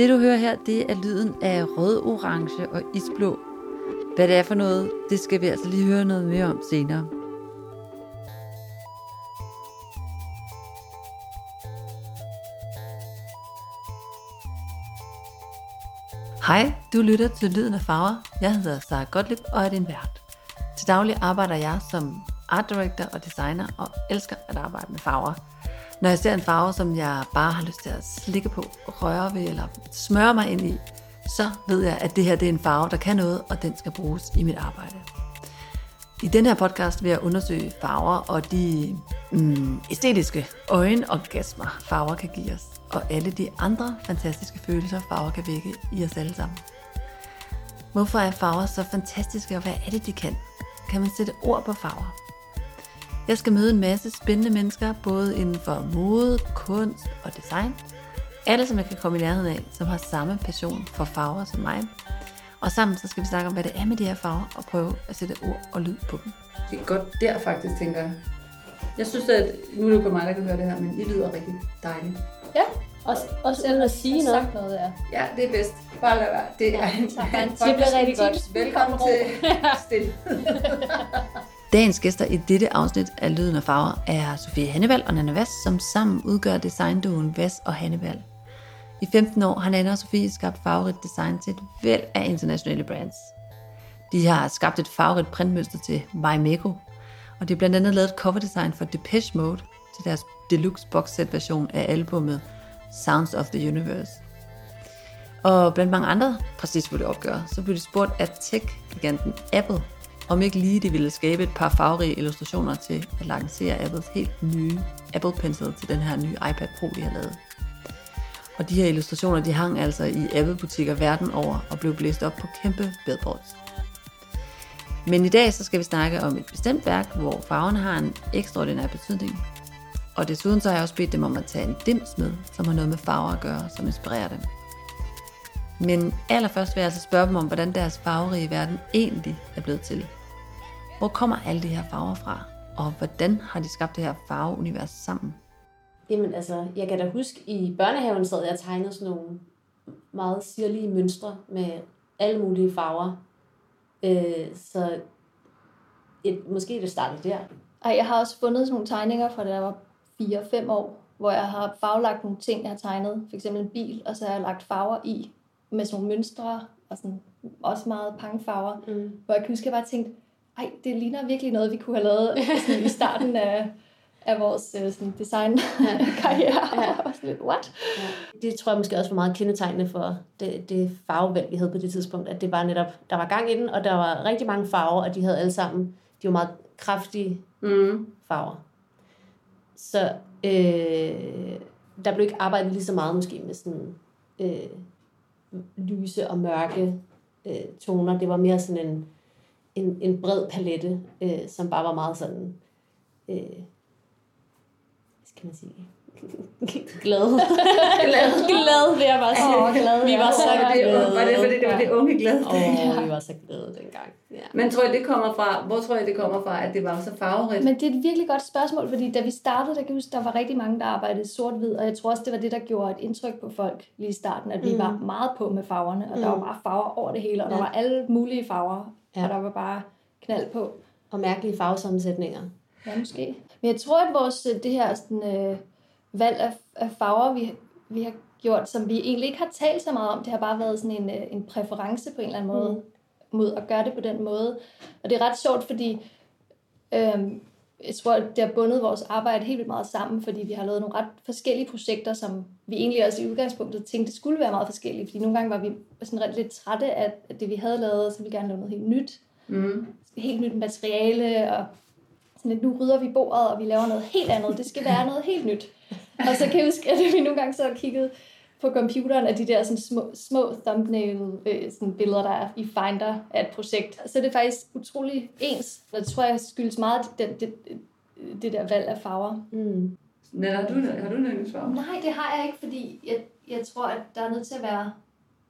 Det du hører her, det er lyden af rød, orange og isblå. Hvad det er for noget, det skal vi altså lige høre noget mere om senere. Hej, du lytter til Lyden af Farver. Jeg hedder Sara Gottlieb og er din vært. Til daglig arbejder jeg som art director og designer og elsker at arbejde med farver. Når jeg ser en farve, som jeg bare har lyst til at slikke på, røre ved eller smøre mig ind i, så ved jeg, at det her det er en farve, der kan noget, og den skal bruges i mit arbejde. I den her podcast vil jeg undersøge farver og de mm, æstetiske øjenorgasmer, farver kan give os, og alle de andre fantastiske følelser, farver kan vække i os alle sammen. Hvorfor er farver så fantastiske, og hvad er det, de kan? Kan man sætte ord på farver? Jeg skal møde en masse spændende mennesker, både inden for mode, kunst og design. Alle, som jeg kan komme i nærheden af, som har samme passion for farver som mig. Og sammen så skal vi snakke om, hvad det er med de her farver, og prøve at sætte ord og lyd på dem. Det er godt der faktisk, tænker jeg. Jeg synes, at nu er det kun mig, der kan høre det her, men I lyder rigtig dejligt. Ja, også, også uden at sige noget. Sagt noget ja. ja, det er bedst. Bare lad være. Det er en, ja, det bliver rigtig godt. Velkommen til Stil. Dagens gæster i dette afsnit af Lyden og Farver er Sofie Hannevald og Nana Vass, som sammen udgør designduoen Vass og Hannevald. I 15 år har Nana og Sofie skabt farverigt design til et væld af internationale brands. De har skabt et farverigt printmønster til Meko, og de har blandt andet lavet et coverdesign for Depeche Mode til deres deluxe boxset version af albumet Sounds of the Universe. Og blandt mange andre prestigefulde opgør, så blev de spurgt af tech-giganten Apple om ikke lige de ville skabe et par farverige illustrationer til at lancere Apples helt nye Apple Pencil til den her nye iPad Pro, de har lavet. Og de her illustrationer, de hang altså i Apple-butikker verden over og blev blæst op på kæmpe billboards. Men i dag så skal vi snakke om et bestemt værk, hvor farverne har en ekstraordinær betydning. Og desuden så har jeg også bedt dem om at tage en dims med, som har noget med farver at gøre, som inspirerer dem. Men allerførst vil jeg altså spørge dem om, hvordan deres farverige verden egentlig er blevet til. Hvor kommer alle de her farver fra? Og hvordan har de skabt det her farveunivers sammen? Jamen altså, jeg kan da huske, i børnehaven sad jeg og tegnede sådan nogle meget sirlige mønstre med alle mulige farver. Øh, så et, måske det startede der. Ej, jeg har også fundet sådan nogle tegninger fra da jeg var 4-5 år, hvor jeg har farvelagt nogle ting, jeg har tegnet. For eksempel en bil, og så har jeg lagt farver i med sådan nogle mønstre, og sådan også meget pangfarver. Mm. Hvor jeg kan huske, at jeg bare tænkte, ej, det ligner virkelig noget, vi kunne have lavet sådan, i starten af, af vores øh, sådan, design-karriere. Ja. ja. Og lidt, what? Ja. Det tror jeg måske også var meget kendetegnende for det, det farvevalg, vi havde på det tidspunkt, at det var netop, der var gang i den, og der var rigtig mange farver, og de havde alle sammen, de var meget kraftige mm. farver. Så øh, der blev ikke arbejdet lige så meget måske med sådan øh, lyse og mørke øh, toner. Det var mere sådan en en, en bred palette, øh, som bare var meget sådan, øh, hvad skal man sige, glad. glad. glad, vil jeg bare sige. Oh, glad, vi var så glade. Var det, fordi det var det unge glade? Åh, oh, vi var så glade dengang. Ja. Men tror jeg, det kommer fra, hvor tror jeg, det kommer fra, at det var så farverigt? Men det er et virkelig godt spørgsmål, fordi da vi startede, der kan huske, der var rigtig mange, der arbejdede sort-hvid, og jeg tror også, det var det, der gjorde et indtryk på folk lige i starten, at vi mm. var meget på med farverne, og mm. der var bare farver over det hele, og ja. der var alle mulige farver, ja. og der var bare knald på. Og mærkelige farvesammensætninger. Ja, måske. Men jeg tror, at vores, øh, det her sådan, øh, valg af, af farver, vi, vi har gjort, som vi egentlig ikke har talt så meget om, det har bare været sådan en, øh, en præference på en eller anden måde, mm. mod at gøre det på den måde. Og det er ret sjovt, fordi øhm, jeg tror, det har bundet vores arbejde helt vildt meget sammen, fordi vi har lavet nogle ret forskellige projekter, som vi egentlig også i udgangspunktet tænkte skulle være meget forskellige, fordi nogle gange var vi sådan ret lidt trætte af det, vi havde lavet, så vi gerne lave noget helt nyt. Mm. Helt nyt materiale, og sådan at nu rydder vi bordet, og vi laver noget helt andet. Det skal være noget helt nyt. Og så kan jeg huske, at vi nogle gange så kigget på computeren af de der sådan små, små thumbnail øh, sådan billeder, der er i Finder af et projekt. Så det er faktisk utrolig ens. Det tror jeg skyldes meget det, det, det der valg af farver. Mm. Men har du, har du en farve? Nej, det har jeg ikke, fordi jeg, jeg tror, at der er nødt til at være,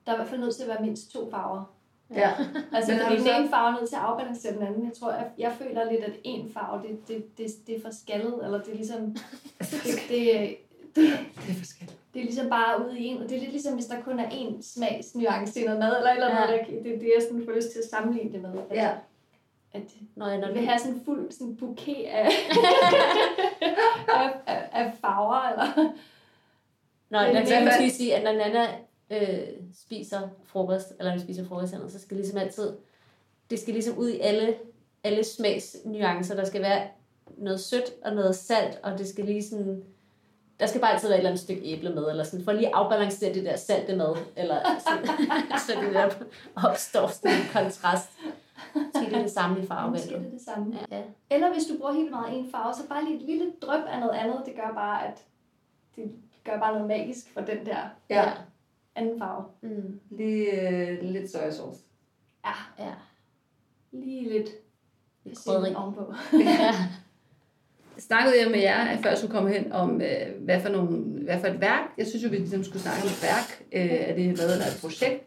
der er i hvert fald nødt til at være mindst to farver. Ja. altså, fordi den ene farve er nødt til at afbalancere den anden. Jeg tror, jeg, jeg føler lidt, at en farve, det, det, det, det er for skaldet, eller det er ligesom... det, det, det, det er for skaldet. Det er ligesom bare ude i en, og det er lidt ligesom, hvis der kun er én smagsnuance i noget mad, eller, eller ja. noget, det, det, det er sådan får lyst til at sammenligne det med. At, Ja. at Når jeg, når jeg vil have sådan en fuld sådan bouquet af, af, af, af farver, eller... Når Men jeg fald- lige sige, at når Nana øh, spiser frokost, eller vi spiser frokost så skal det ligesom altid, det skal ligesom ud i alle, alle smagsnuancer. Der skal være noget sødt og noget salt, og det skal lige sådan, der skal bare altid være et eller andet stykke æble med, eller sådan, for lige at afbalancere det der salte med, eller sådan, så det der opstår sådan en kontrast. Så det er det samme i Måske er farvevalget. det det samme. Ja. Eller hvis du bruger helt meget en farve, så bare lige et lille drøb af noget andet. Det gør bare, at det gør bare noget magisk for den der Ja. anden farve. Mm. Lige øh, lidt sojasauce. Ja, Ja. lige lidt Lidt krydderi. ovenpå. Ja. Snakkede jeg med jer, at før jeg skulle komme hen, om øh, hvad, for nogle, hvad for et værk. Jeg synes jo, vi ligesom skulle snakke om et værk. Øh, er det hvad eller et projekt?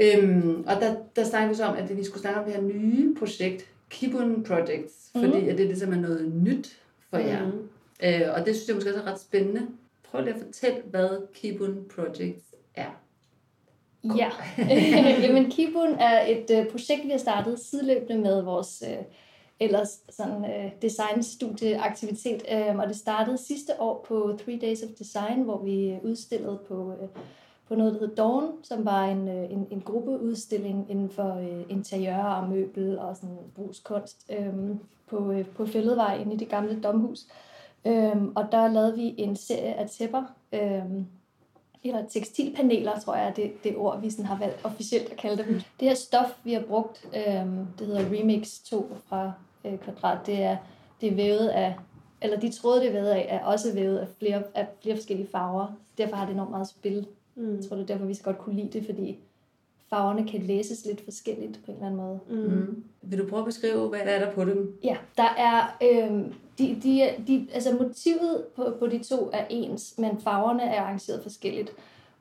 Øhm, og der, der snakkede vi så om, at vi skulle snakke om det her nye projekt, Kibun Projects, Mhm. fordi at det ligesom er noget nyt for jer. Mhm. Øh, og det synes jeg måske også er ret spændende. Prøv lige at fortælle, hvad Kibun Projects er. Ja, jamen Kibun er et øh, projekt, vi har startet sideløbende med vores øh, ellers sådan øh, designstudieaktivitet. Øh, og det startede sidste år på Three Days of Design, hvor vi udstillede på, øh, på noget, der hed Dawn, som var en, øh, en, en gruppeudstilling inden for øh, interiør og møbel og sådan brugskunst øh, på, øh, på Fælledvej inde i det gamle domhus. Øh, og der lavede vi en serie af tæpper, øh, eller tekstilpaneler, tror jeg det, det ord, vi sådan har valgt officielt at kalde dem. Det her stof, vi har brugt, øhm, det hedder Remix 2 fra øh, Kvadrat, det er, det er vævet af, eller de tråde, det er vævet af, er også vævet af flere, af flere forskellige farver. Derfor har det enormt meget spil. Mm. Jeg tror, det er derfor, vi så godt kunne lide det, fordi farverne kan læses lidt forskelligt på en eller anden måde. Mm. Mm. Vil du prøve at beskrive, hvad er der på dem? Ja, der er, øhm, de, de, de, altså motivet på, på de to er ens, men farverne er arrangeret forskelligt.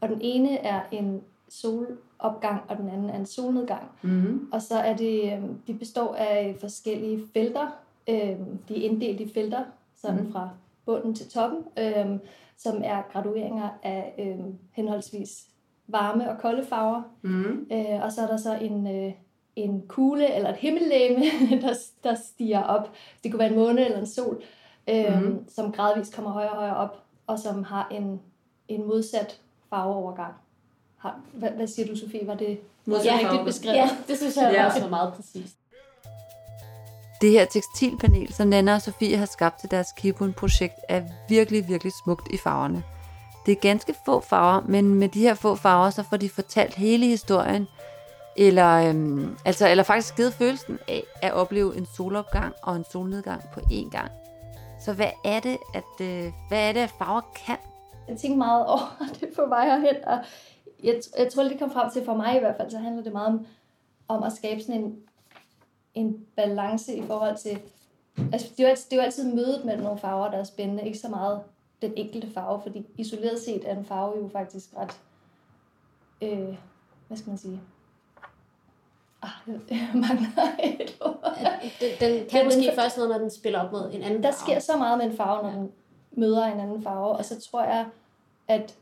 Og den ene er en solopgang, og den anden er en solnedgang. Mm-hmm. Og så er det, øhm, de består af forskellige felter. Øhm, de er inddelt i felter, sådan Mhm. fra bunden til toppen, øhm, som er gradueringer af øhm, henholdsvis varme og kolde farver. Mm-hmm. Øh, og så er der så en, øh, en kugle eller et himmellegeme, der, der stiger op. Det kunne være en måne eller en sol, øh, mm. som gradvist kommer højere og højere op, og som har en, en modsat farveovergang. Har, hvad, hvad siger du, Sofie? Var det Modsat ja, rigtigt beskrevet? Ja, det synes jeg Ja. også var meget præcist. Det her tekstilpanel, som Nana og Sofie har skabt til deres Kibun-projekt, er virkelig, virkelig smukt i farverne. Det er ganske få farver, men med de her få farver, så får de fortalt hele historien, eller, øhm, altså, eller faktisk givet følelsen af at opleve en solopgang og en solnedgang på én gang. Så hvad er det, at, øh, hvad er det, at farver kan? Jeg tænker meget over det på vej herhen, og jeg, jeg tror, det kom frem til, for mig i hvert fald, så handler det meget om, om at skabe sådan en, en balance i forhold til, altså det er, jo altid, det er jo altid mødet mellem nogle farver, der er spændende, ikke så meget den enkelte farve, fordi isoleret set er en farve jo faktisk ret, øh, hvad skal man sige, ah, jeg mangler et ord. Den, den Ja, kan den måske for- først noget, når den spiller op mod en anden Der farve. sker så meget med en farve, når den møder en anden farve, og så tror jeg, at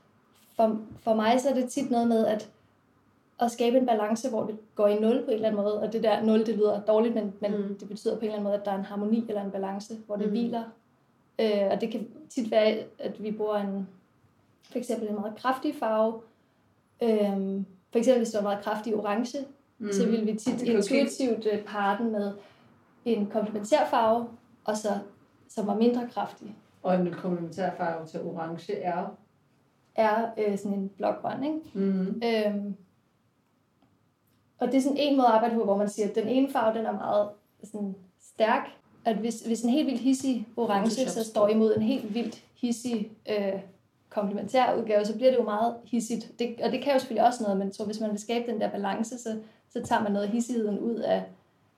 for, for mig så er det tit noget med at, at skabe en balance, hvor det går i nul på en eller anden måde, og det der nul, det lyder dårligt, men, men Mm. det betyder på en eller anden måde, at der er en harmoni eller en balance, hvor det mm. hviler. Øh, og det kan tit være, at vi bruger en, for eksempel en meget kraftig farve, Øhm, for eksempel hvis det var meget kraftig orange, mm. så ville vi tit intuitivt øh, parre den med en komplementær farve, og så som var mindre kraftig, Og en komplementær farve til orange er... er øh, sådan en blågrøn, ikke? Mm-hmm. Øhm, og det er sådan en måde at arbejde på, hvor man siger, at den ene farve, den er meget sådan stærk, at hvis, hvis en helt vildt hissig orange så står imod en helt vildt hissig øh, komplementær udgave, så bliver det jo meget hissigt. Det, og det kan jo selvfølgelig også noget, men jeg tror, hvis man vil skabe den der balance, så, så tager man noget af hissigheden ud af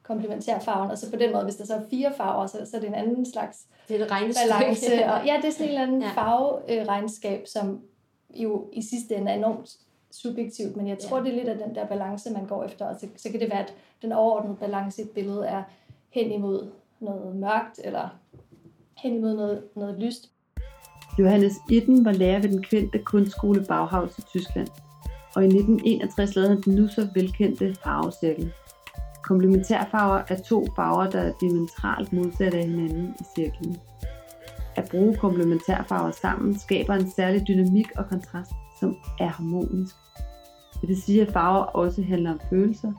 komplementærfarven, og så på den måde, hvis der så er fire farver, så, så er det en anden slags Det er et balance. Og, ja, det er sådan en eller anden Ja. ja. farveregnskab, som jo i sidste ende er enormt subjektivt, men jeg tror, Ja. det er lidt af den der balance, man går efter, og så, så kan det være, at den overordnede balance i et billede er hen imod noget mørkt, eller hen imod noget, noget lyst. Johannes Itten var lærer ved den kendte kunstskole Bauhaus i Tyskland, og i 1961 lavede han den nu så velkendte farvecirkel. Komplementærfarver er to farver, der er diametralt modsatte af hinanden i cirklen. At bruge komplementærfarver sammen skaber en særlig dynamik og kontrast, som er harmonisk. Det vil sige, at farver også handler om følelser.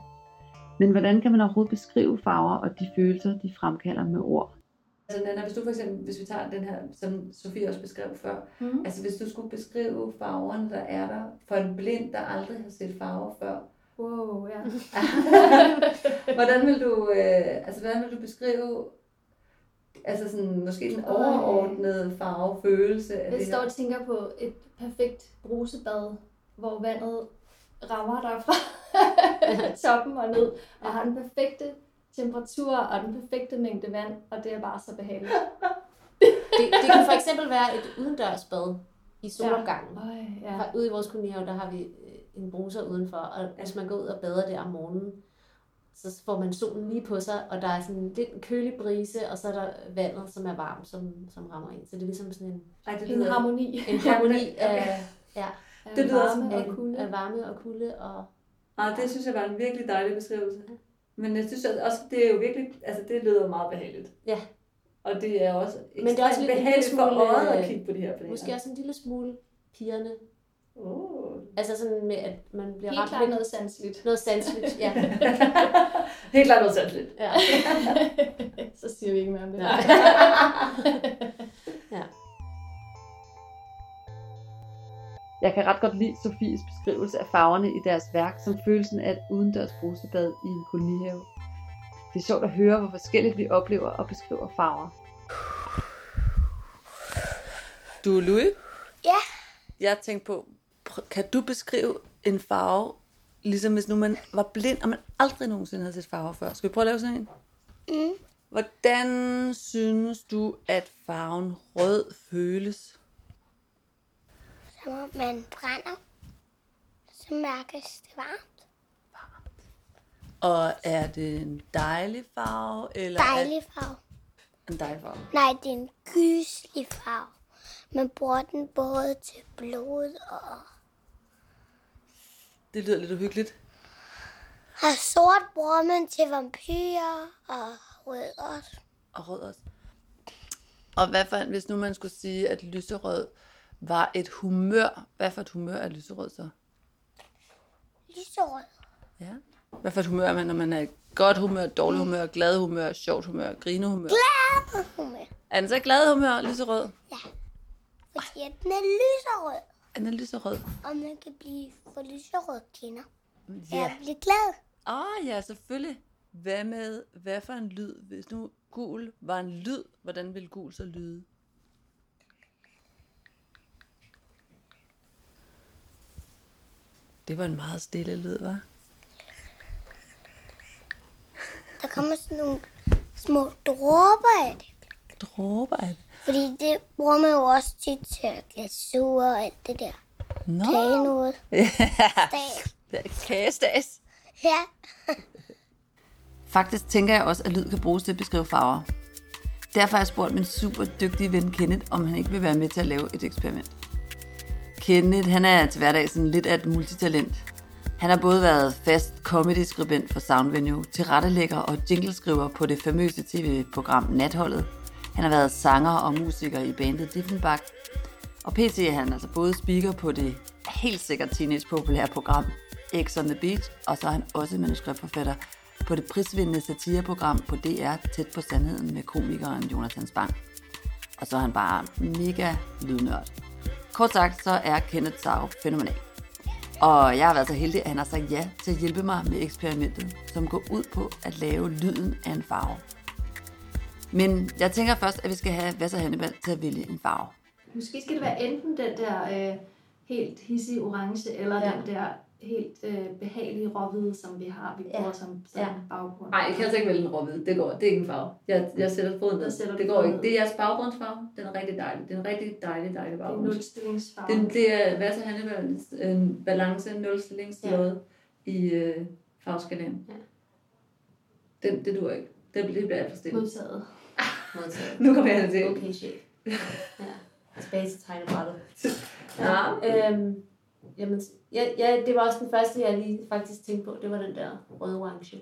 Men hvordan kan man overhovedet beskrive farver og de følelser, de fremkalder med ord? Altså, Nana, hvis du for eksempel, hvis vi tager den her, som Sofie også beskrev før, mm. altså hvis du skulle beskrive farverne, der er der, for en blind, der aldrig har set farver før, Wow, ja. hvordan vil du, øh, altså hvordan vil du beskrive, altså sådan, måske den overordnede farvefølelse af Jeg det står og tænker på et perfekt brusebad, hvor vandet rammer dig fra toppen og ned, og har den perfekte temperatur og den perfekte mængde vand, og det er bare så behageligt. Det, det kan for eksempel være et udendørsbad i solopgangen. Øj, ja. Ja. Ude i vores kolonihave, der har vi øh, en bruser udenfor, og hvis man går ud og bader der om morgenen, så får man solen lige på sig, og der er sådan lidt en kølig brise, og så er der vandet, som er varmt, som, som rammer ind. Så det er ligesom sådan en, Ej, det En harmoni en harmoni af, ja, Det lyder varme som og kulde. af varme og kulde. Og, ah, det synes jeg var en virkelig dejlig beskrivelse. Men jeg synes at også, det er jo virkelig, altså det lyder meget behageligt. Ja. Og det er også Men det er også behageligt lille for smule, øjet at øh, kigge på de her planer. måske også en lille smule pigerne. Oh. Altså sådan med, at man bliver Helt ramt klart lidt- noget sanseligt. noget sanseligt. Ja. Helt klart noget sanseligt. ja. så siger vi ikke mere om det. Nej. Jeg kan ret godt lide Sofies beskrivelse af farverne i deres værk, som følelsen af et udendørs brusebad i en kolonihave. Det er sjovt at høre, hvor forskelligt vi oplever og beskriver farver. Du er Louis? Ja. Jeg tænkte på, kan du beskrive en farve, ligesom hvis nu man var blind, og man aldrig nogensinde havde set farver før? Skal vi prøve at lave sådan en? Mm. Hvordan synes du, at farven rød føles? Om man brænder, så mærkes det varmt. Og er det en dejlig farve? Eller Er Dejlig farve. en dejlig farve. Nej, det er en gyselig farve. Man bruger den både til blod og... Det lyder lidt uhyggeligt. Og sort bruger man til vampyrer og rød også. Og rød også. Og hvad for, hvis nu man skulle sige, at lyserød var et humør, hvad for et humør er lyserød så? Lyserød. Ja. Hvad for et humør er man, når man er i godt humør, dårligt humør, glad humør, sjovt humør, grinehumør? Humør. Er den så glad humør, lyserød? Fordi at den er lyserød. Er den lyserød? Og man kan blive for lyserød kinder. Ja. Jeg bliver glad. Åh oh, ja, selvfølgelig. Hvad med, hvad for en lyd? Hvis nu gul var en lyd, hvordan ville gul så lyde? Det var en meget stille lyd, var? Der kommer sådan nogle små dråber af det. Dråber af det. Fordi det bruger man jo også tit til glasur og alt det der. Nå, Kage noget. ja, er kagestas. Ja. Faktisk tænker jeg også, at lyd kan bruges til at beskrive farver. Derfor har jeg spurgt min super dygtige ven Kenneth, om han ikke vil være med til at lave et eksperiment. Kenneth, han er til hverdag sådan lidt af et multitalent. Han har både været fast comedy-skribent for Soundvenue, tilrettelægger og jingleskriver på det famøse tv-program Natholdet. Han har været sanger og musiker i bandet Diffenbach. Og pt. er han altså både speaker på det helt sikkert teenage-populære program X on the Beach, og så er han også manuskriptforfatter på det prisvindende satireprogram på DR Tæt på Sandheden med komikeren Jonathan Spang. Og så er han bare mega lydnørd. Kort sagt, så er Kenneth Sau fænomenal. Og jeg har været så heldig, at han har sagt ja til at hjælpe mig med eksperimentet, som går ud på at lave lyden af en farve. Men jeg tænker først, at vi skal have Vasser Hannibal til at vælge en farve. Måske skal det være enten den der øh, helt hissige orange, eller Ja. ja. den der helt øh, behagelige råhvide, som vi har, vi Ja. bruger som, som Ja. ja. baggrund. Nej, jeg kan altså ikke vælge en råhvid. Det går. Det er ikke en farve. Jeg, jeg sætter foden ned. Der sætter Det går ikke. Det er jeres baggrundsfarve. Den er rigtig dejlig. Det er rigtig dejlig, dejlig Det er baggrund. nulstillingsfarve. Det, det er, hvad så han er en balance, nulstillingslåde ja. i øh, farveskalaen. Ja. Den, det duer ikke. Det bliver, det bliver alt for stille. modtaget. Modtaget. Nu kommer jeg til. Okay, chef. Ja. Tilbage til tegnebrættet. Ja. Øhm, jamen, ja, ja, det var også den første, jeg lige faktisk tænkte på. Det var den der røde-orange.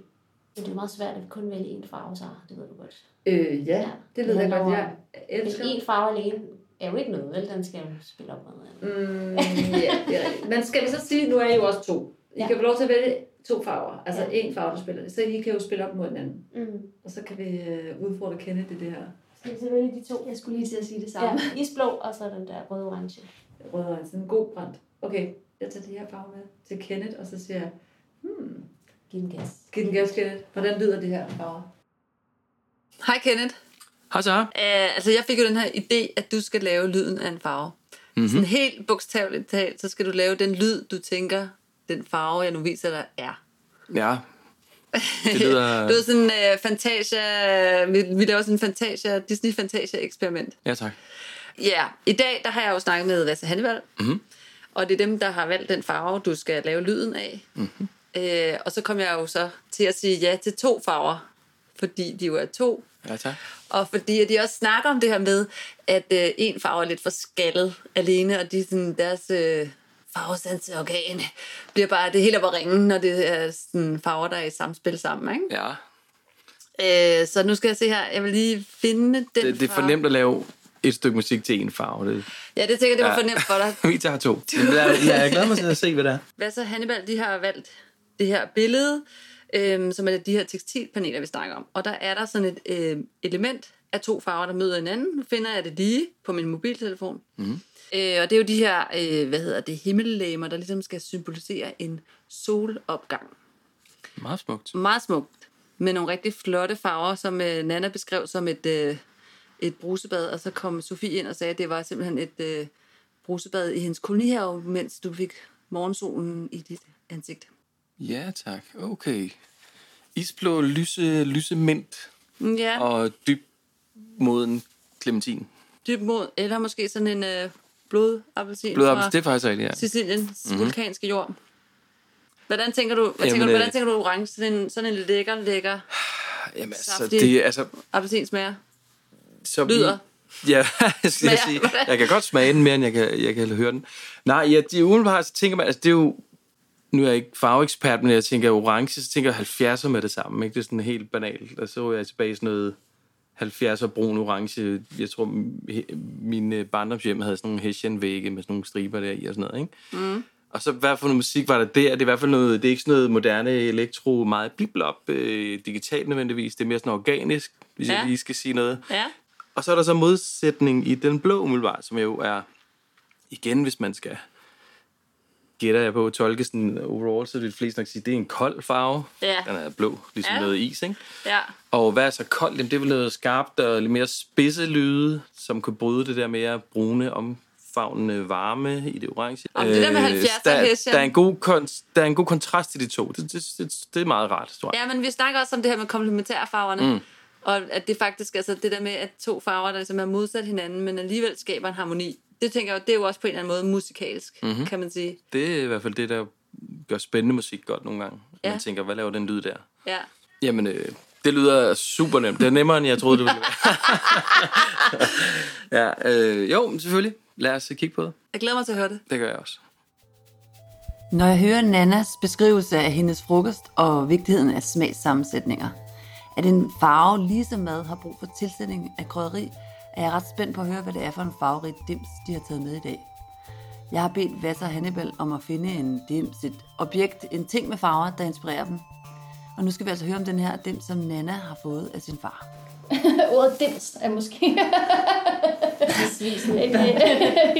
Men det er meget svært at kun vælge én farve, så det ved du godt. Øh, ja, det ved jeg godt. Jeg Men elsker én farve alene er jo ikke noget, vel? Den skal jo spille op med noget andet. Mm, ja. Men skal vi så sige, nu er I jo også to. I Ja. kan få lov til at vælge to farver. Altså Ja. en farve, der spiller. Så I kan jo spille op mod hinanden. Mm. Og så kan vi øh, udfordre Kenneth i det her Skal vi så vælge de to? Jeg skulle lige til at sige det samme. Ja, isblå, og så den der og sådan en god brand. Okay, jeg tager de her farver med til Kenneth, og så siger jeg, hmm, Giv den gas. giv den gas, Kenneth. Hvordan lyder det her farver? Hej Kenneth. Hej så. Uh, altså jeg fik jo den her idé, at du skal lave lyden af en farve. Mm-hmm. Sådan helt bogstaveligt talt, så skal du lave den lyd, du tænker, den farve, jeg nu viser dig, er. Ja. Det lyder... Det er sådan en uh, Fantasia, vi, vi laver sådan en Fantasia, Disney Fantasia eksperiment. Ja, tak. Ja, i dag der har jeg jo snakket med Vasse Hannibal, mm-hmm. og det er dem, der har valgt den farve, du skal lave lyden af. Mm-hmm. Øh, og så kom jeg jo så til at sige ja til to farver, fordi de jo er to. Ja, tak. Og fordi at de også snakker om det her med, at øh, en farve er lidt for skaldet alene, og de, sådan, deres øh, farvesanseorgan bliver bare, det hele bare ringen, når det er sådan, farver, der er i samspil sammen. Ikke? Ja. Øh, så nu skal jeg se her, jeg vil lige finde den Det, det er for farve. nemt at lave et stykke musik til en farve. Det, Ja, det tænker jeg, det var Ja. for nemt for dig. vi tager to. Men er, ja, jeg glæder mig til at se, hvad det er. Hvad så Hannibal, de har valgt det her billede, øhm, som er de her tekstilpaneler, vi snakker om. Og der er der sådan et øh, element af to farver, der møder hinanden. Nu finder jeg det lige på min mobiltelefon. Mm. Øh, og det er jo de her, øh, hvad hedder det, himmellegemer, der ligesom skal symbolisere en solopgang. Meget smukt. Meget smukt, med nogle rigtig flotte farver, som øh, Nana beskrev som et, øh, et brusebad. Og så kom Sofie ind og sagde, at det var simpelthen et øh, brusebad i hendes kolonihave, mens du fik morgensolen i dit ansigt. Ja, tak. Okay. Isblå, lyse, lyse mint Ja, og og moden clementin. dyb mod, eller måske sådan en øh, blodappelsin op, det er faktisk rigtigt, ja. Siciliens mm-hmm. vulkanske jord. Hvordan tænker du, hvad Jamen, tænker du, hvordan øh, tænker du orange? Sådan en, sådan en lækker, lækker Jamen, altså, det er altså... appelsinsmager. Så Lyder. Ja, jeg sige. Jeg kan godt smage den mere, end jeg kan, jeg kan høre den. Nej, ja, de umiddelbart, så tænker man, altså det er jo, nu er jeg ikke farveekspert, men jeg tænker orange, så tænker jeg 70'er med det samme, ikke? Det er sådan helt banalt. Og så er jeg tilbage i sådan noget 70'er brun orange. Jeg tror, he- mine barndomshjem havde sådan nogle hessianvægge med sådan nogle striber der i og sådan noget, ikke? Mm. Og så hvad for noget musik var der der? Det er i hvert fald noget, det er ikke sådan noget moderne elektro, meget bliblop, øh, digitalt nødvendigvis. Det er mere sådan organisk, hvis. Ja. jeg lige skal sige noget. Ja. Og så er der så modsætning i den blå umiddelbart, som jo er, igen hvis man skal gætter jeg på, tolke sådan overall, så vil de fleste nok sige, det er en kold farve. Ja. Den er blå, ligesom Ja. noget is, ikke? Ja. Og hvad er så koldt? Jamen, det er vel noget skarpt og lidt mere spidse lyde, som kan bryde det der mere brune, omfavnende varme i det orange. Om det der med Øh, 70'er der, der, er en god kon- der er en god kontrast til de to. Det, det, det, det er meget rart, tror jeg. ja, men vi snakker også om det her med komplementærfarverne. Mm. Og at det faktisk, altså det der med, at to farver, der ligesom er modsat hinanden, men alligevel skaber en harmoni. Det tænker jeg, det er jo også på en eller anden måde musikalsk, mm-hmm. kan man sige. Det er i hvert fald det, der gør spændende musik godt nogle gange. Ja. Man tænker, hvad laver den lyd der? Ja. Jamen, øh, det lyder super nemt. Det er nemmere, end jeg troede, det ville være. ja, øh, jo, men selvfølgelig. Lad os kigge på det. Jeg glæder mig til at høre det. Det gør jeg også. Når jeg hører Nannas beskrivelse af hendes frokost og vigtigheden af smagssammensætninger, at en farve ligesom mad har brug for tilsætning af krydderi, er jeg ret spændt på at høre, hvad det er for en farverig dims, de har taget med i dag. Jeg har bedt Vasser Hannibal om at finde en dims, et objekt, en ting med farver, der inspirerer dem. Og nu skal vi altså høre om den her dims, som Nana har fået af sin far. Ordet dims er måske...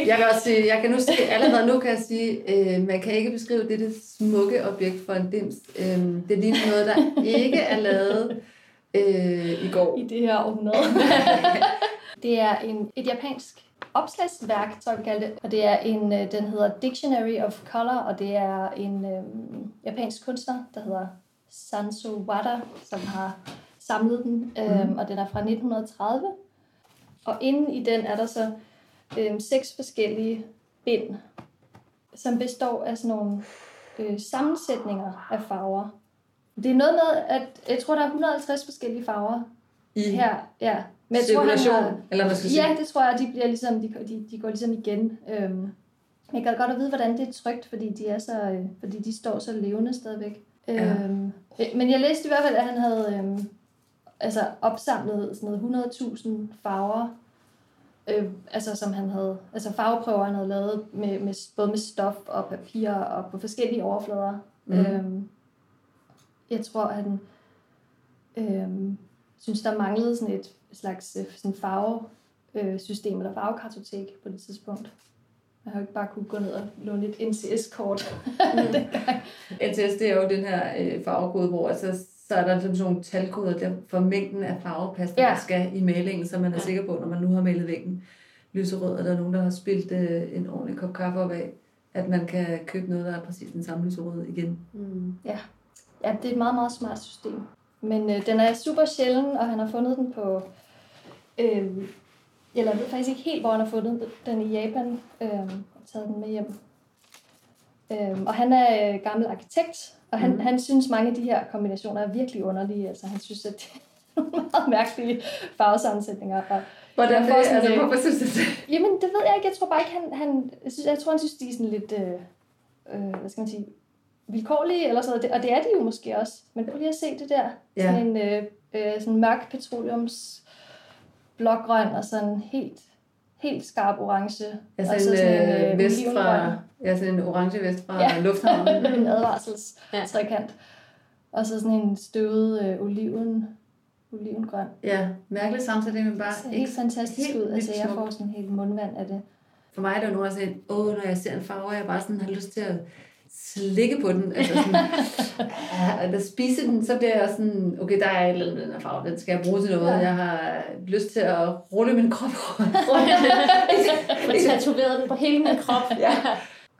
Jeg kan også sige, jeg kan nu sige, allerede nu kan jeg sige, øh, man kan ikke beskrive dette smukke objekt for en dims. Øh, det ligner noget, der ikke er lavet øh, i går. i det her århundrede. det er en, et japansk opslagsværk, tror jeg vi kalder det. Og det er en, øh, den hedder Dictionary of Color, og det er en øhm, japansk kunstner, der hedder Sanso Wada, som har samlet den, øhm, og den er fra 1930. Og inde i den er der så øhm, seks forskellige bind, som består af sådan nogle øh, sammensætninger af farver. Det er noget med, at jeg tror, der er 150 forskellige farver I, her, ja. Men jeg tror, han har, eller hvad skal jeg Ja, sige? det tror jeg, de bliver ligesom, de, de, de går ligesom igen. Øhm, jeg kan godt at vide, hvordan det er trygt, fordi de er så, øh, fordi de står så levende stadigvæk. Ja. Øhm, øh, men jeg læste i hvert fald, at han havde øhm, altså opsamlet sådan noget 100.000 farver, øh, altså som han havde, altså farveprøver, han havde lavet med, med, både med stof og papir og på forskellige overflader. Mm. Øhm, jeg tror, at han øhm, synes, der manglede sådan et slags øh, sådan farvesystem eller farvekartotek på det tidspunkt. Jeg har jo ikke bare kunne gå ned og låne et NCS-kort. NTS, det er jo den her øh, farvekode, hvor altså, så er der ligesom sådan nogle talkoder der for mængden af farvepasta, ja. Ja. der skal i malingen, så man er sikker på, når man nu har malet væggen lyserød, og der er nogen, der har spildt øh, en ordentlig kop kaffe op af, at man kan købe noget, der er præcis den samme lyserød igen. Mm. Ja, det er et meget, meget smart system. Men øh, den er super sjælden, og han har fundet den på... Øh, eller jeg ved faktisk ikke helt, hvor han har fundet den i Japan, øh, og taget den med hjem. Øh, og han er øh, gammel arkitekt, og han, mm. han synes, mange af de her kombinationer er virkelig underlige. Altså, han synes, at det er meget mærkelige farvesammensætninger. Og Hvordan det? sådan Altså, lidt- hvorfor synes du det? Jamen, det ved jeg ikke. Jeg tror bare ikke, han... han jeg, synes, jeg tror, han synes, de er sådan lidt... Øh, øh, hvad skal man sige? Vilkårlige, eller sådan noget. Og det er de jo måske også. Men prøv lige at se det der. Ja. Sådan en øh, øh, sådan mørk petroleums blågrøn og sådan helt, helt skarp orange. Altså og så en, sådan øh, øh, vest fra, ja, sådan en orange vest fra Ja. lufthavnen. en advarsels Ja. trekant. Og så sådan en støvet øh, oliven, olivengrøn. Ja, mærkelig sammensætning, men bare Det ser helt fantastisk helt ud. Altså, jeg får sådan helt mundvand af det. For mig er der jo nogen, der siger, åh, når jeg ser en farve, jeg bare sådan har lyst til at slikke på den. Altså sådan, og spise den, så bliver jeg sådan, okay, der er et eller andet den her farve, den skal jeg bruge til noget. Ja. Jeg har lyst til at rulle min krop rundt. Og tatoveret den på hele min krop. ja.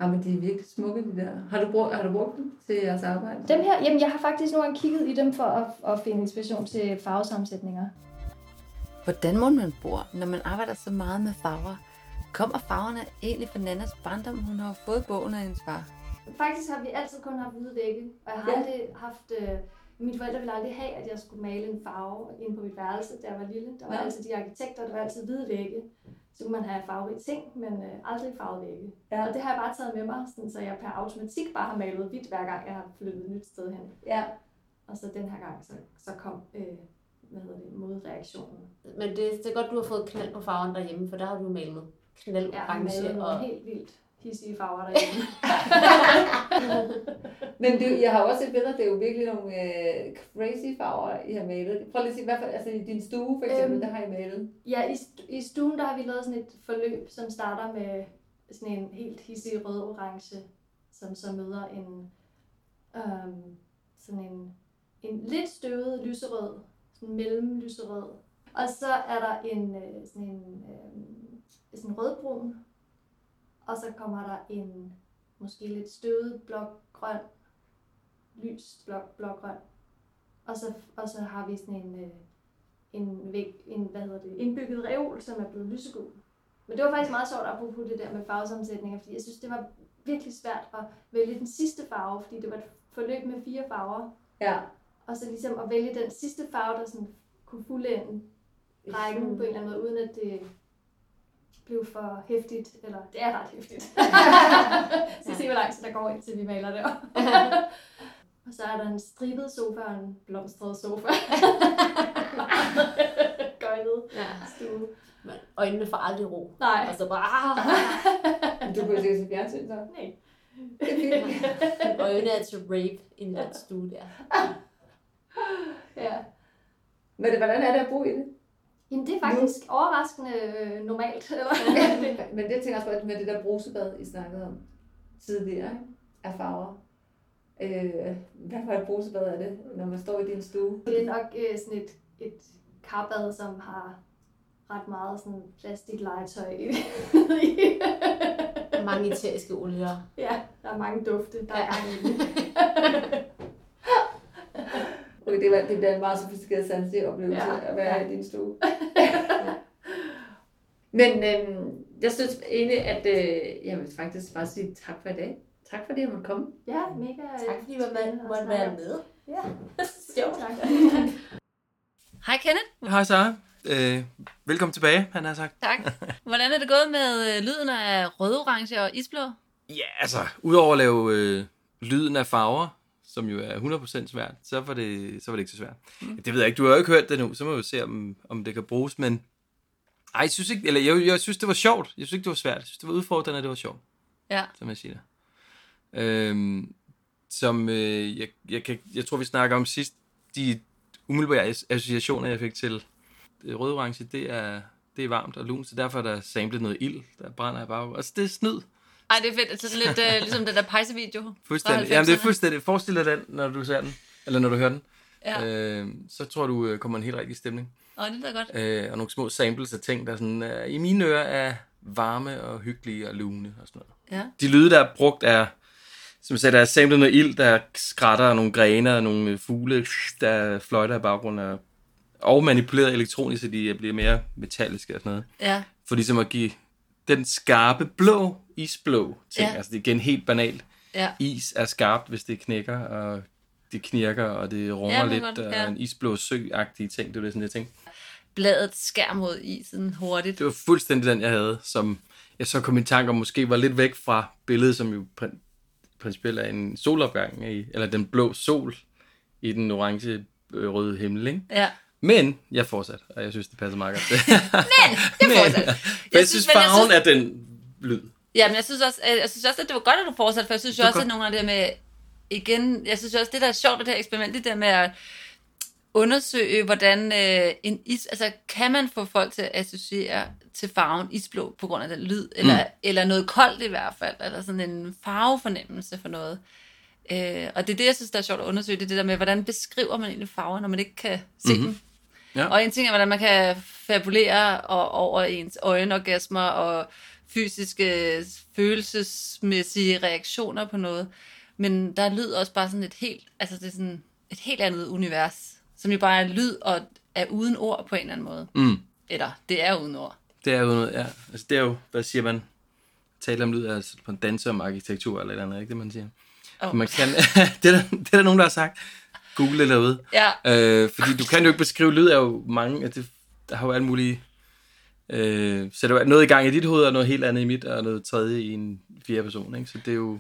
ja, men de er virkelig smukke, de der. Har du brugt, har du brugt dem til jeres arbejde? Dem her, jamen jeg har faktisk nogle gange kigget i dem for at, at finde inspiration til farvesammensætninger. Hvordan må man bo, når man arbejder så meget med farver? Kommer farverne egentlig fra Nannas barndom? Hun har fået bogen af hendes far. Faktisk har vi altid kun haft hvide vægge, og jeg har Ja. aldrig haft... Øh, mine forældre ville aldrig have, at jeg skulle male en farve inde på mit værelse, da jeg var lille. Der var Ja. altid de arkitekter, der var altid hvide vægge. Så kunne man have farverige ting, men øh, aldrig farvede vægge. Ja. Og det har jeg bare taget med mig, sådan, så jeg per automatik bare har malet hvidt, hver gang jeg har flyttet et nyt sted hen. Ja. Og så den her gang, så, så kom øh, hvad hedder det, modreaktionen. Men det, det er godt, du har fået knald på farven derhjemme, for der har du malet knald malet orange. nogle Og... helt vildt hissige farver derhjemme. Men det, jeg har også set billeder, det er jo virkelig nogle øh, crazy farver, I har malet. Prøv lige at sige, hvad for, altså i din stue for eksempel, Øhm. der har I malet. Ja, i, i stuen der har vi lavet sådan et forløb, som starter med sådan en helt hissig rød-orange, som så møder en, øhm, sådan en, en lidt støvet lyserød, sådan mellem lyserød. Og så er der en, øh, sådan en øh, sådan rødbrun, og så kommer der en måske lidt støvet blågrøn, lys blå, blågrøn. Og så, og så har vi sådan en, øh, en, væg, en hvad hedder det, indbygget reol, som er blevet lysegul. Men det var faktisk meget sjovt apropos det der med farvesammensætninger, fordi jeg synes, det var virkelig svært at vælge den sidste farve, fordi det var et forløb med fire farver. Ja. Og så ligesom at vælge den sidste farve, der sådan kunne fuldende rækken på en eller anden måde, uden at det blev for hæftigt, eller det er ret hæftigt. så ja. se, hvor lang tid der går, indtil vi maler det op. og så er der en stribet sofa og en blomstret sofa. Gøjlet Ja. stue. Men øjnene får aldrig ro. Nej. Og så bare... "Ah." Men Du kan jo sikkert se fjernsyn, så. Nej. Er. Øjnene er til rape i den stue der. Ja. Men det, hvordan er det at bo i det? Jamen, det er faktisk overraskende øh, normalt. Eller? Men det tænker jeg også på, at med det der brusebad, I snakkede om tidligere, ikke? af farver. Øh, hvad for et brusebad er det, når man står i din stue? Det er nok øh, sådan et, et karbad, som har ret meget sådan plastiklegetøj i. Mange eteriske olier. ja, der er mange dufte, der er Ja. gang i Okay, det, var, det bliver en meget sofistikeret sanselig oplevelse Ja. at være Ja. i din stue. Men øhm, jeg synes egentlig, at øh, jeg vil faktisk bare sige tak for i dag. Tak fordi jeg måtte komme. Ja, mega Tak fordi at måtte være med. Ja, Sjovt. tak. Hej Kenneth. Hej Sara. Øh, velkommen tilbage, han har sagt. Tak. Hvordan er det gået med øh, lyden af rød, orange og isblå? Ja, altså, udover at lave øh, lyden af farver, som jo er 100% svært, så var det, så var det ikke så svært. Mm. Det ved jeg ikke, du har jo ikke hørt det nu, så må vi se, om, om det kan bruges, men ej, jeg synes ikke, eller jeg, jeg synes, det var sjovt. Jeg synes ikke, det var svært. Jeg synes, det var udfordrende, at det var sjovt, Ja. som jeg siger det. Øhm, som øh, jeg, jeg, kan, jeg tror, vi snakker om sidst, de umiddelbare as- associationer, jeg fik til det rød-orange, det er, det er varmt og lunt, så derfor er der samlet noget ild, der brænder i baggrunden. Altså, det er snyd. Ej, det er fedt. Altså sådan lidt øh, ligesom den der pejsevideo. Fuldstændig. Jamen, det er 90'erne. fuldstændig. Forestil dig den, når du ser den, eller når du hører den. Ja, Øh, så tror du øh, kommer en helt rigtig stemning. og det er godt. Øh, og nogle små samples af ting, der sådan, øh, i mine ører er varme og hyggelige og lune og sådan noget. Ja. De lyde, der er brugt, er, som jeg sagde, der er samlet noget ild, der skrætter nogle grene og nogle øh, fugle, der fløjter i baggrunden, og, og manipuleret elektronisk, så de bliver mere metalliske og sådan noget. Ja, For ligesom at give den skarpe blå, isblå ting. Ja. Altså det er igen helt banalt. ja. Is er skarpt, hvis det knækker, og det knirker, og det rummer Ja, lidt, godt, og ja. en isblå sø-agtige ting. Det var det sådan, jeg tænkte. Bladet skær mod isen hurtigt. Det var fuldstændig den, jeg havde, som jeg så kom i tanke om, måske var lidt væk fra billedet, som jo prin- principielt er en solopgang, i, eller den blå sol i den orange øh, røde himmel, ikke? Ja. Men jeg fortsat, og jeg synes, det passer meget godt. Men, fortsat. For jeg synes, jeg farven synes- er den lyd. Ja, men jeg synes også, øh, jeg synes også at det var godt, at du fortsatte, for jeg synes jo også, godt. at nogle af det med, igen, jeg synes jo også, det der er sjovt ved det her eksperiment, det der med at undersøge, hvordan øh, en is, altså kan man få folk til at associere til farven isblå på grund af den lyd, eller, mm. eller noget koldt i hvert fald, eller sådan en farvefornemmelse for noget. Øh, og det er det, jeg synes, der er sjovt at undersøge, det er det der med, hvordan beskriver man egentlig farver, når man ikke kan se mm-hmm. dem. Ja. Og en ting er, hvordan man kan fabulere og, over ens øjenorgasmer og fysiske, følelsesmæssige reaktioner på noget. Men der lyder også bare sådan et helt, altså det er sådan et helt andet univers, som jo bare er lyd og er uden ord på en eller anden måde. Mm. Eller, det er uden ord. Det er jo noget, ja. Altså, det er jo, hvad siger man? Tale om lyd, altså på en danse om arkitektur eller et eller andet, ikke det, man siger? Oh. For man kan, det, er der, det er der nogen, der har sagt. Google derude. Ja, Øh, fordi du kan jo ikke beskrive lyd, er jo mange, at det, der har jo alle mulige... Øh, så der er noget i gang i dit hoved, og noget helt andet i mit, og noget tredje i en fjerde person, ikke? Så det er jo...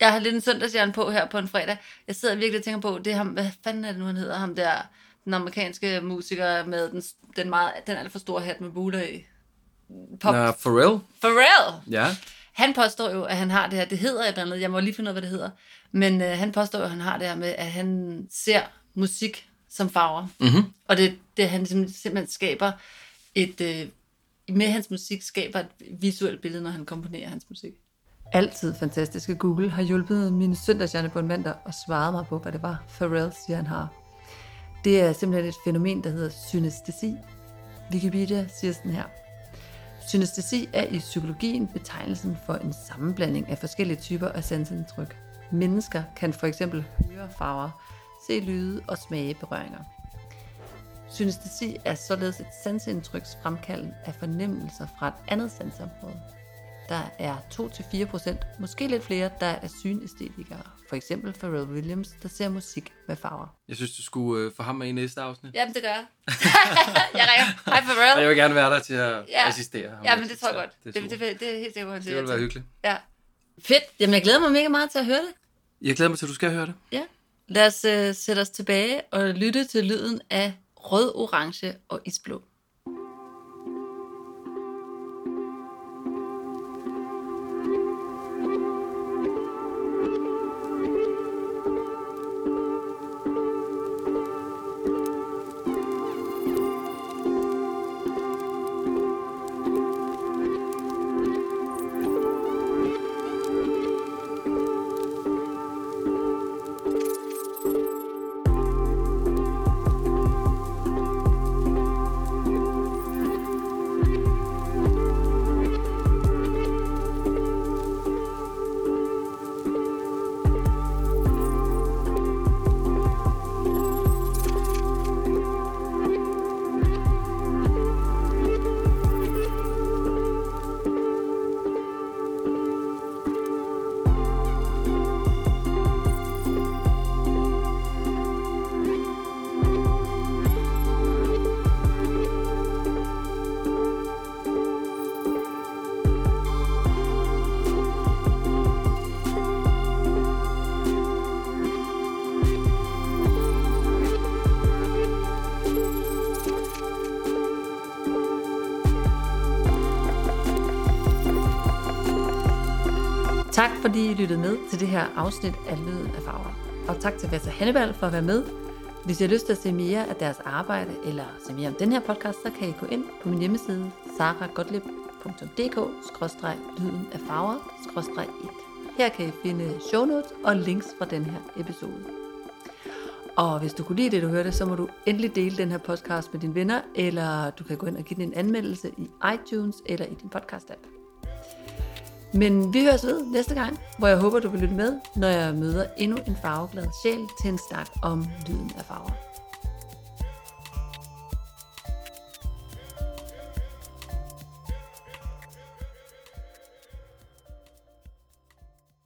jeg har lidt en søndagshjern på her på en fredag. Jeg sidder virkelig og tænker på, det er ham, hvad fanden er det nu, han hedder? Ham der, den amerikanske musiker med den, den, meget, den alt for store hat med buler i. Pop. Nå, Pharrell, Pharrell! ja. Han påstår jo, at han har det her, det hedder et eller andet, jeg må lige finde ud af, hvad det hedder, men øh, han påstår at han har det her med, at han ser musik som farver. Mm-hmm. Og det, det han simpelthen, skaber et, øh, med hans musik skaber et visuelt billede, når han komponerer hans musik. Altid fantastiske Google har hjulpet min søndagshjerne på en mandag og svaret mig på, hvad det var, Pharrell siger, han har. Det er simpelthen et fænomen, der hedder synestesi. Wikipedia siger sådan her. Synestesi er i psykologien betegnelsen for en sammenblanding af forskellige typer af sanseindtryk. Mennesker kan for eksempel høre farver, se lyde og smage berøringer. Synestesi er således et sanseindtryks fremkalden af fornemmelser fra et andet sansområde. Der er 2-4%, måske lidt flere, der er synæstetikere. For eksempel Pharrell Williams, der ser musik med farver. Jeg synes, du skulle øh, få ham med i næste afsnit. Jamen, det gør jeg. jeg ringer. Hej Og Pharrell. jeg vil gerne være der til at Ja. assistere ham. Ja, men det tror jeg godt. Det, Det, det, det, det, det, det er helt sikkert, han det vil være hyggeligt. Ja. Fedt. Jamen, jeg glæder mig mega meget til at høre det. Jeg glæder mig til, at du skal høre det. Ja. Lad os uh, sætte os tilbage og lytte til lyden af rød, orange og isblå. Tak fordi I lyttede med til det her afsnit af Lyden af Farver. Og tak til Vassa Hannibal for at være med. Hvis I har lyst til at se mere af deres arbejde, eller se mere om den her podcast, så kan I gå ind på min hjemmeside, saragotlib.dk-lyden af farver 1. Her kan I finde show notes og links fra den her episode. Og hvis du kunne lide det, du hørte, så må du endelig dele den her podcast med dine venner, eller du kan gå ind og give den en anmeldelse i iTunes eller i din podcast-app. Men vi høres ved næste gang, hvor jeg håber, du vil lytte med, når jeg møder endnu en farveglad sjæl til en snak om lyden af farver.